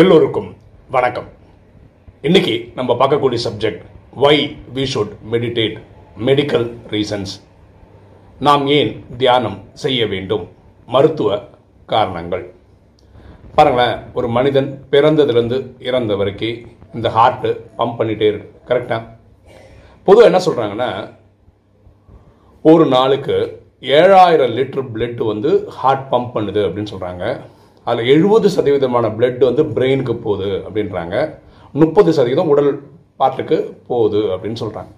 எல்லோருக்கும் வணக்கம். இன்னைக்கு நம்ம பார்க்கக்கூடிய subject why we should meditate medical reasons நாம் ஏன் தியானம் செய்ய வேண்டும்? மருத்துவ காரணங்கள். பாருங்களேன் ஒரு மனிதன் பிறந்ததுலேருந்து இறந்த வரைக்கும் இந்த ஹார்ட்டு பம்ப் பண்ணிகிட்டே இருக்கு. கரெக்டாக பொதுவாக என்ன சொல்கிறாங்கன்னா ஒரு நாளுக்கு ஏழாயிரம் லிட்டர் பிளட் வந்து ஹார்ட் பம்ப் பண்ணுது அப்படின்னு சொல்கிறாங்க அதில் எழுபது சதவீதமான பிளட் வந்து பிரெயினுக்கு போகுது அப்படின்றாங்க. முப்பது சதவீதம் உடல் பார்ட்டுக்கு போகுது அப்படின்னு சொல்கிறாங்க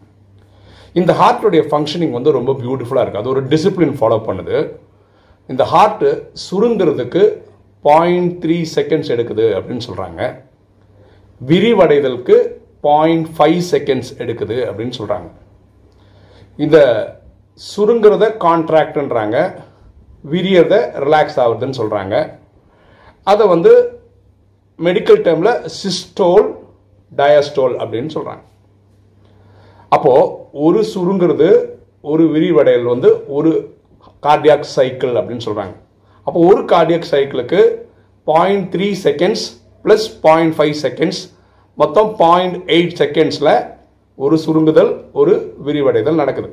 இந்த ஹார்ட்டுடைய ஃபங்க்ஷனிங் வந்து ரொம்ப பியூட்டிஃபுல்லாக இருக்குது அது ஒரு டிசிப்ளின் ஃபாலோ பண்ணுது. இந்த ஹார்ட்டு சுருங்கிறதுக்கு பாயிண்ட் த்ரீ செகண்ட்ஸ் எடுக்குது அப்படின்னு சொல்கிறாங்க விரிவடைதலுக்கு பாயிண்ட் ஃபைவ் செகண்ட்ஸ் எடுக்குது அப்படின்னு சொல்கிறாங்க இந்த சுருங்கிறத கான்ட்ராக்டுன்றாங்க விரியறத ரிலாக்ஸ் ஆகுதுன்னு சொல்கிறாங்க அதை வந்து மெடிக்கல் டேர்மில் சிஸ்டோல் டயஸ்டோல் அப்படின்னு சொல்கிறாங்க அப்போது ஒரு சுருங்கிறது ஒரு விரிவடையல் வந்து ஒரு கார்டியாக் சைக்கிள் அப்படின்னு சொல்கிறாங்க அப்போ ஒரு cardiac சைக்கிளுக்கு point three seconds plus point five seconds மொத்தம் பாயிண்ட் எயிட் செகண்ட்ஸில் ஒரு சுருங்குதல் ஒரு விரிவடைதல் நடக்குது.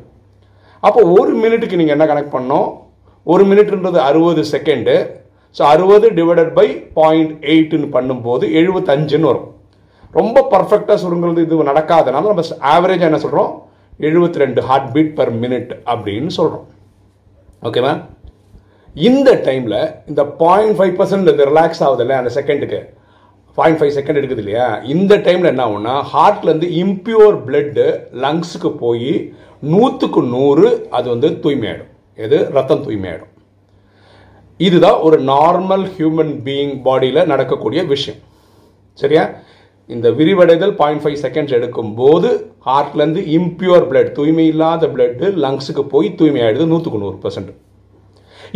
அப்போ ஒரு மினிட்டுக்கு நீங்கள் என்ன கனெக்ட் பண்ணோம் ஒரு மினிட்ன்றது அறுபது செகண்டு ஸோ அறுபது டிவைடட் பை பாயிண்ட் எயிட்டுன்னு பண்ணும்போது எழுபத்தஞ்சுன்னு வரும். ரொம்ப பர்ஃபெக்டாக சுருங்குறது இது நடக்காதனால நம்ம ஆவரேஜாக என்ன சொல்கிறோம் எழுபத்தி ரெண்டு ஹார்ட் பீட் பர் மினிட் அப்படின்னு சொல்கிறோம் ஓகேவா இந்த டைமில் இந்த பாயிண்ட் ஃபைவ் பர்சன்ட் இந்த ரிலாக்ஸ் ஆகுது இல்லையா அந்த செகண்டுக்கு பாயிண்ட் ஃபைவ் செகண்ட் எடுக்குது இல்லையா? இந்த டைமில் என்ன ஆகும்னா ஹார்ட்லேருந்து இம்பியூர் பிளட்டு லங்ஸுக்கு போய் நூற்றுக்கு நூறு அது வந்து தூய்மையாயிடும். எது? ரத்தம் தூய்மையாயிடும். இதுதான் ஒரு நார்மல் ஹியூமன் பீயிங் பாடியில் நடக்கக்கூடிய விஷயம். சரியா? இந்த விரிவடைதல் பாயிண்ட் ஃபைவ் செகண்ட்ஸ் எடுக்கும்போது ஹார்ட்லேருந்து இம்ப்யூர் பிளட் தூய்மை இல்லாத பிளட்டு லங்ஸுக்கு போய் தூய்மையாயிடுது நூற்றுக்கு நூறு பர்சன்ட்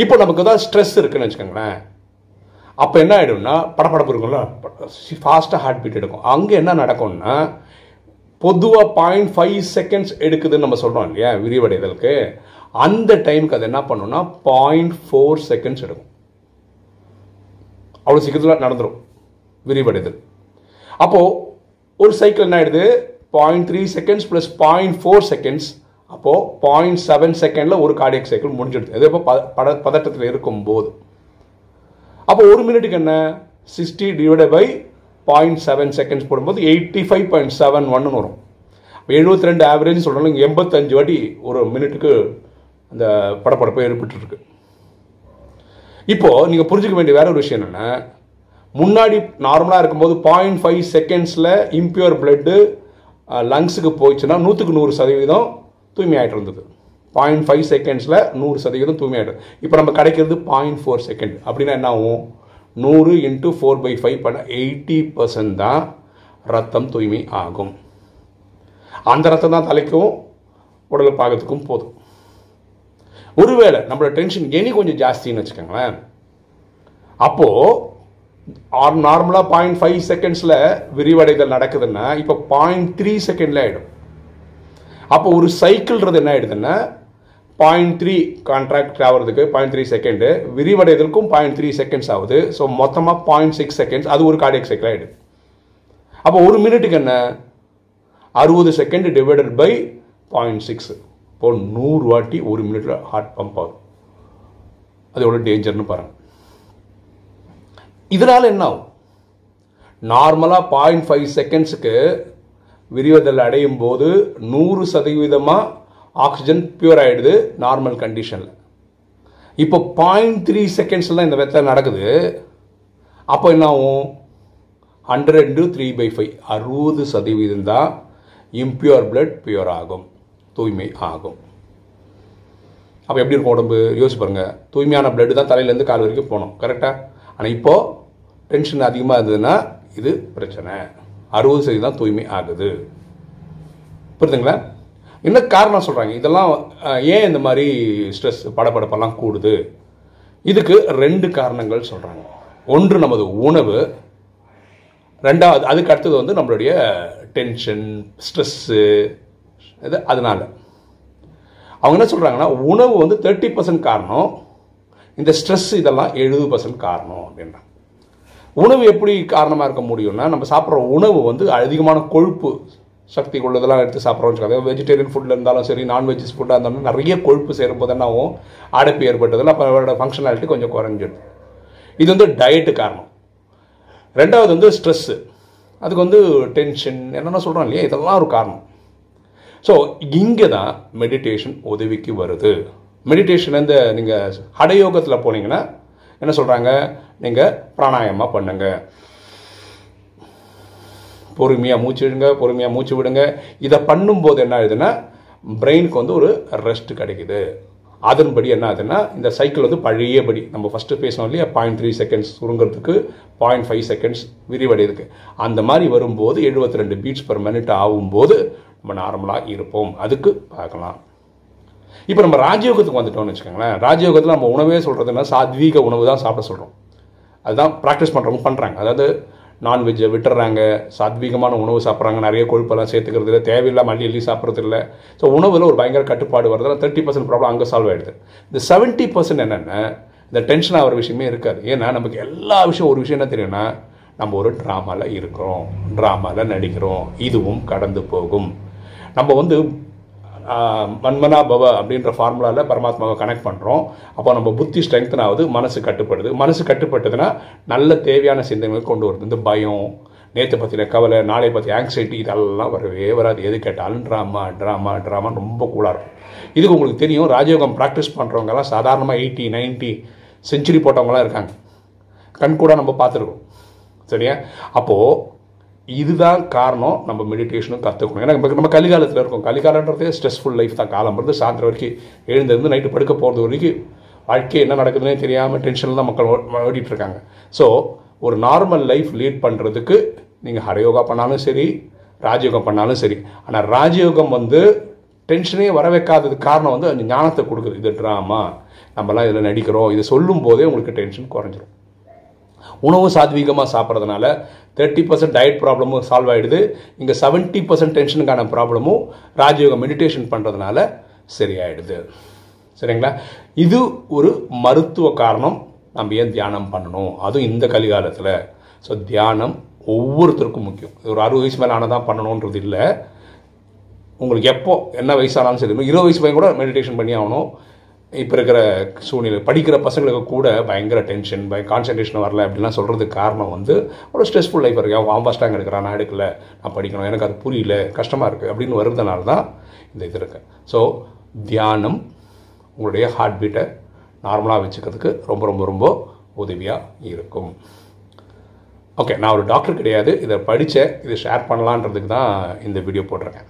இப்போ நமக்கு தான் ஸ்ட்ரெஸ் இருக்குன்னு வச்சுக்கோங்களேன். அப்போ என்ன ஆகிடும்னா படப்படப்பு இருக்கும்ல? ஃபாஸ்ட்டாக ஹார்ட் பீட் எடுக்கும். அங்கே என்ன நடக்கும்னா பொதுவாக பாயிண்ட் ஃபைவ் செகண்ட்ஸ் எடுக்குதுன்னு நம்ம சொல்கிறோம் இல்லையா? விரிவடைதலுக்கு. அந்த டைமுக்கு அது என்ன பண்ணுன்னா பாயிண்ட் ஃபோர் செகண்ட்ஸ் எடுக்கும். அவ்வளோ சீக்கிரத்தில் நடந்துடும் விரிவடைதல். அப்போது ஒரு சைக்கிள் என்ன ஆயிடுது? Point three seconds plus point four seconds அப்போது பாயிண்ட் செவன் செகண்டில் ஒரு கார்டியக் சைக்கிள் முடிஞ்சிடுது. அது இப்போ பத பதட்டத்தில் இருக்கும்போது. அப்போ ஒரு மினிட்டுக்கு என்ன? Sixty divide by point seven seconds போடும்போது எயிட்டி ஃபைவ் பாயிண்ட் செவன் ஒன்னு வரும். எழுபத்தி ரெண்டு ஆவரேஜ் சொல்கிறாங்க எண்பத்தஞ்சு வாட்டி ஒரு மினிட்டுக்கு அந்த படப்படப்பை ஏற்பட்டுருக்கு இப்போது நீங்கள் புரிஞ்சுக்க வேண்டிய வேற ஒரு விஷயம் என்னென்னா முன்னாடி நார்மலாக இருக்கும்போது பாயிண்ட் ஃபைவ் செகண்ட்ஸில் இம்ப்யூர் பிளட்டு லங்ஸுக்கு போயிடுச்சுன்னா நூற்றுக்கு நூறு சதவீதம் தூய்மையாயிட்டு இருந்தது. பாயிண்ட் ஃபைவ் செகண்ட்ஸில் நூறு சதவீதம் தூய்மையாயிடும் இப்போ நம்ம கிடைக்கிறது பாயிண்ட் ஃபோர் செகண்ட் அப்படின்னா என்ன ஆகும்? நூறு இன்ட்டு ஃபோர் பை ஃபைவ் பண்ண எயிட்டி பர்சன்ட் தான் ரத்தம் தூய்மை ஆகும். அந்த ரத்தம் தான் தலைக்கும் உடல் பாகத்துக்கும் போதும். ஒருவேளை நம்மளோட டென்ஷன் இனி கொஞ்சம் ஜாஸ்தின்னு வச்சுக்கோங்களேன். அப்போது நார்மலாக பாயிண்ட் ஃபைவ் செகண்ட்ஸில் விரிவடைதல் நடக்குதுன்னா இப்போ பாயிண்ட் த்ரீ செகண்டில் ஆகிடும் அப்போ ஒரு சைக்கிள்ன்றது என்ன ஆகிடுதுன்னா பாயிண்ட் த்ரீ கான்ட்ராக்ட் ஆகிறதுக்கு பாயிண்ட் த்ரீ செகண்டு விரிவடைதலுக்கும் பாயிண்ட் த்ரீ செகண்ட்ஸ் ஆகுது. ஸோ மொத்தமாக பாயிண்ட் சிக்ஸ் செகண்ட்ஸ் அது ஒரு கார்டியக் சைக்கிள் ஆகிடுது அப்போ ஒரு மினிட்டுக்கு என்ன? அறுபது second divided by point six இப்போ நூறு வாட்டி ஒரு மினிட்ல ஹார்ட் பம்ப் ஆகும் அது எவ்வளோ டேஞ்சர்னு பாருங்கள் இதனால் என்ன ஆகும் நார்மலாக பாயிண்ட் ஃபைவ் செகண்ட்ஸுக்கு விரிவதல் அடையும் போது நூறு சதவீதமாக ஆக்சிஜன் பியூர் ஆகிடுது நார்மல் கண்டிஷனில் இப்போ பாயிண்ட் த்ரீ செகண்ட்ஸ்லாம் இந்த வெத்த நடக்குது அப்போ என்ன ஆகும் hundred to three by five அறுபது சதவீதம் தான் இம்பியூர் பிளட் பியூர் ஆகும் தூய்மை ஆகும். அப்போ எப்படி இருக்கும் உடம்பு? யோசிச்சு பாருங்கள் தூய்மையான பிளட்டு தான் தலையிலேருந்து கால் வரைக்கும் போகணும். கரெக்டாக ஆனால் இப்போது டென்ஷன் அதிகமாக இருந்ததுன்னா இது பிரச்சனை. அறுபது சதவீதம் தூய்மை ஆகுது. புரியுதுங்களா? என்ன காரணம் சொல்கிறாங்க இதெல்லாம் ஏன் இந்த மாதிரி ஸ்ட்ரெஸ் படப்படப்பெல்லாம் கூடுது? இதுக்கு ரெண்டு காரணங்கள் சொல்கிறாங்க ஒன்று நமது உணவு. ரெண்டாவது அதுக்கு அடுத்தது வந்து நம்மளுடைய டென்ஷன் ஸ்ட்ரெஸ்ஸு இது அதனால். அவங்க என்ன சொல்கிறாங்கன்னா உணவு வந்து தேர்ட்டி பர்சன்ட் காரணம் இந்த ஸ்ட்ரெஸ் இதெல்லாம் எழுபது பர்சன்ட் காரணம் அப்படின்றாங்க. உணவு எப்படி காரணமாக இருக்க முடியும்னா நம்ம சாப்பிட்ற உணவு வந்து அதிகமான கொழுப்பு சக்தி உள்ளதெல்லாம் எடுத்து சாப்பிட்றோம்னு வச்சுக்கோங்க. வெஜிடேரியன் ஃபுட்டில் இருந்தாலும் சரி நான்வெஜ் ஃபுட்டாக இருந்தாலும் நிறைய கொழுப்பு சேரும்போது என்ன ஆகும்? அடைப்பு ஏற்பட்டதில் அப்போ அவரோட ஃபங்க்ஷனாலிட்டி கொஞ்சம் குறைஞ்சிடும். இது வந்து டயட்டு காரணம். ரெண்டாவது வந்து ஸ்ட்ரெஸ்ஸு அதுக்கு வந்து டென்ஷன் என்னென்ன சொல்கிறோம் இல்லையா? இதெல்லாம் ஒரு காரணம். ஸோ இங்கே தான் மெடிடேஷன் உதவிக்கு வருது. மெடிடேஷன் இந்த நீங்கள் ஹடயோகத்தில் போனீங்கன்னா என்ன சொல்கிறாங்க நீங்கள் பிராணாயமாக பண்ணுங்க. பொறுமையாக மூச்சு விடுங்க பொறுமையாக மூச்சு விடுங்க. இதை பண்ணும்போது என்ன ஆகுதுன்னா பிரெயினுக்கு வந்து ஒரு ரெஸ்ட் கிடைக்குது. அதன்படி என்ன ஆகுதுன்னா இந்த சைக்கிள் வந்து பழையபடி நம்ம ஃபஸ்ட்டு பேசணும் இல்லையா? பாயிண்ட் த்ரீ செகண்ட்ஸ் சுருங்கிறதுக்கு பாயிண்ட் ஃபைவ் செகண்ட்ஸ் விரிவடையுதுக்கு அந்த மாதிரி வரும்போது எழுபத்தி ரெண்டு பீட்ஸ் பர் மினிட் ஆகும்போது நம்ம நார்மலாக இருப்போம். அதுக்கு பார்க்கலாம். இப்போ நம்ம ராஜயோகத்துக்கு வந்துட்டோம்னு வச்சுக்கோங்களேன் ராஜயோகத்தில் நம்ம உணவே சொல்கிறதுனா சாத்வீக உணவு தான் சாப்பிட சொல்கிறோம் அதுதான் ப்ராக்டிஸ் பண்ணுறவங்க பண்ணுறாங்க அதாவது நான்வெஜ்ஜை விட்டுறாங்க சாத்வீகமான உணவு சாப்பிட்றாங்க நிறைய கொழுப்பெல்லாம் சேர்த்துக்கிறது இல்லை தேவையில்லாம அள்ளி அள்ளி சாப்பிட்றது இல்லை. ஸோ உணவில் ஒரு பயங்கர கட்டுப்பாடு வருது தேர்ட்டி பர்சன்ட் ப்ராப்ளம் அங்கே சால்வ் ஆகிடுது இந்த செவன்ட்டி பர்சன்ட் என்னென்ன இந்த டென்ஷன் ஆகிற விஷயமே இருக்காது. ஏன்னா நமக்கு எல்லா விஷயம் ஒரு விஷயம் என்ன தெரியும்னா நம்ம ஒரு ட்ராமாவில் இருக்கிறோம். ட்ராமாவில் நடிக்கிறோம். இதுவும் கடந்து போகும். நம்ம வந்து மன்மனா பவ அப்படின்ற ஃபார்முலாவில் பரமாத்மாவை கனெக்ட் பண்ணுறோம் அப்போ நம்ம புத்தி ஸ்ட்ரெங்க்தன் ஆகுது மனசு கட்டுப்படுது. மனசு கட்டுப்பட்டதுன்னா நல்ல தேவையான சிந்தனைகள் கொண்டு வருது. இந்த பயம் நேற்று பற்றின கவலை நாளை பற்றி ஆங்ஸைட்டி இதெல்லாம் வரவே வராது. எது கேட்டாலும் ட்ராமா ட்ராமா ட்ராமா ரொம்ப கூலாக இருக்கும். இதுக்கு உங்களுக்கு தெரியும் ராஜயோகம் ப்ராக்டிஸ் பண்ணுறவங்கலாம் சாதாரணமாக எயிட்டி நைன்ட்டி செஞ்சுரி போட்டவங்களாம் இருக்காங்க. கண் கூட நம்ம பார்த்துருக்கோம். சரியா? அப்போது இதுதான் காரணம் நம்ம மெடிடேஷனும் கற்றுக்கணும் ஏன்னா நம்ம கலிகாலத்தில் இருக்கோம். கலிகாலன்றதே ஸ்ட்ரெஸ்ஃபுல் லைஃப் தான். காலம் இருந்து சாயந்தரம் வரைக்கும் எழுந்திருந்து நைட்டு படுக்க போகிறது வரைக்கும் வாழ்க்கை என்ன நடக்குதுன்னே தெரியாமல் டென்ஷனில் தான் மக்கள் ஓ- ஓடிட்டு இருக்காங்க. ஸோ ஒரு நார்மல் லைஃப் லீட் பண்ணுறதுக்கு நீங்கள் ஹரயோகா பண்ணாலும் சரி ராஜயோகம் பண்ணாலும் சரி. ஆனால் ராஜயோகம் வந்து டென்ஷனே வர வைக்காதது காரணம் வந்து அந்த ஞானத்தை கொடுக்குது. இது ட்ராமா நம்மலாம் இதில் நடிக்கிறோம். இதை சொல்லும் போதே உங்களுக்கு டென்ஷன் குறைஞ்சிரும். உணவு சாத்வீகமாக சாப்பிட்றதுனால தேர்ட்டி பர்சன்ட் டயட் ப்ராப்ளமும் சால்வ் ஆகிடுது இங்கே செவன்ட்டி பர்சன்ட் டென்ஷனுக்கான ப்ராப்ளமும் ராஜயோக மெடிடேஷன் பண்ணுறதுனால சரியாயிடுது. சரிங்களா? இது ஒரு மருத்துவ காரணம். நம்ம ஏன் தியானம் பண்ணணும்? அதுவும் இந்த கலிகாலத்தில். ஸோ தியானம் ஒவ்வொருத்தருக்கும் முக்கியம். இது ஒரு அறுபது வயசு மேலே ஆனால் தான் பண்ணணுன்றது இல்லை. உங்களுக்கு எப்போ என்ன வயசானாலும் சரி இருபது வயசு பையன் கூட மெடிடேஷன் பண்ணி ஆகணும். இப்போ இருக்கிற சூழ்நிலை படிக்கிற பசங்களுக்கு கூட பயங்கர டென்ஷன் பய கான்சன்ட்ரேஷன் வரல அப்படிலாம் சொல்கிறதுக்கு காரணம் வந்து ஒரு ஸ்ட்ரெஸ்ஃபுல் லைஃப் இருக்குது அவன் ஃபாஸ்ட் எடுக்கிறான் நான் எடுக்கல நான் படிக்கணும் எனக்கு அது புரியல கஷ்டமாக இருக்குது அப்படின்னு வருதுனால தான் இந்த இது இருக்கு. ஸோ தியானம் உங்களுடைய ஹார்ட் பீட்டை நார்மலாக வச்சுக்கிறதுக்கு ரொம்ப ரொம்ப ரொம்ப உதவியாக இருக்கும். ஓகே நான் ஒரு டாக்டர் கிடையாது. இதை படித்தேன் இதை ஷேர் பண்ணலான்றதுக்கு தான் இந்த வீடியோ போட்டிருக்கேன்.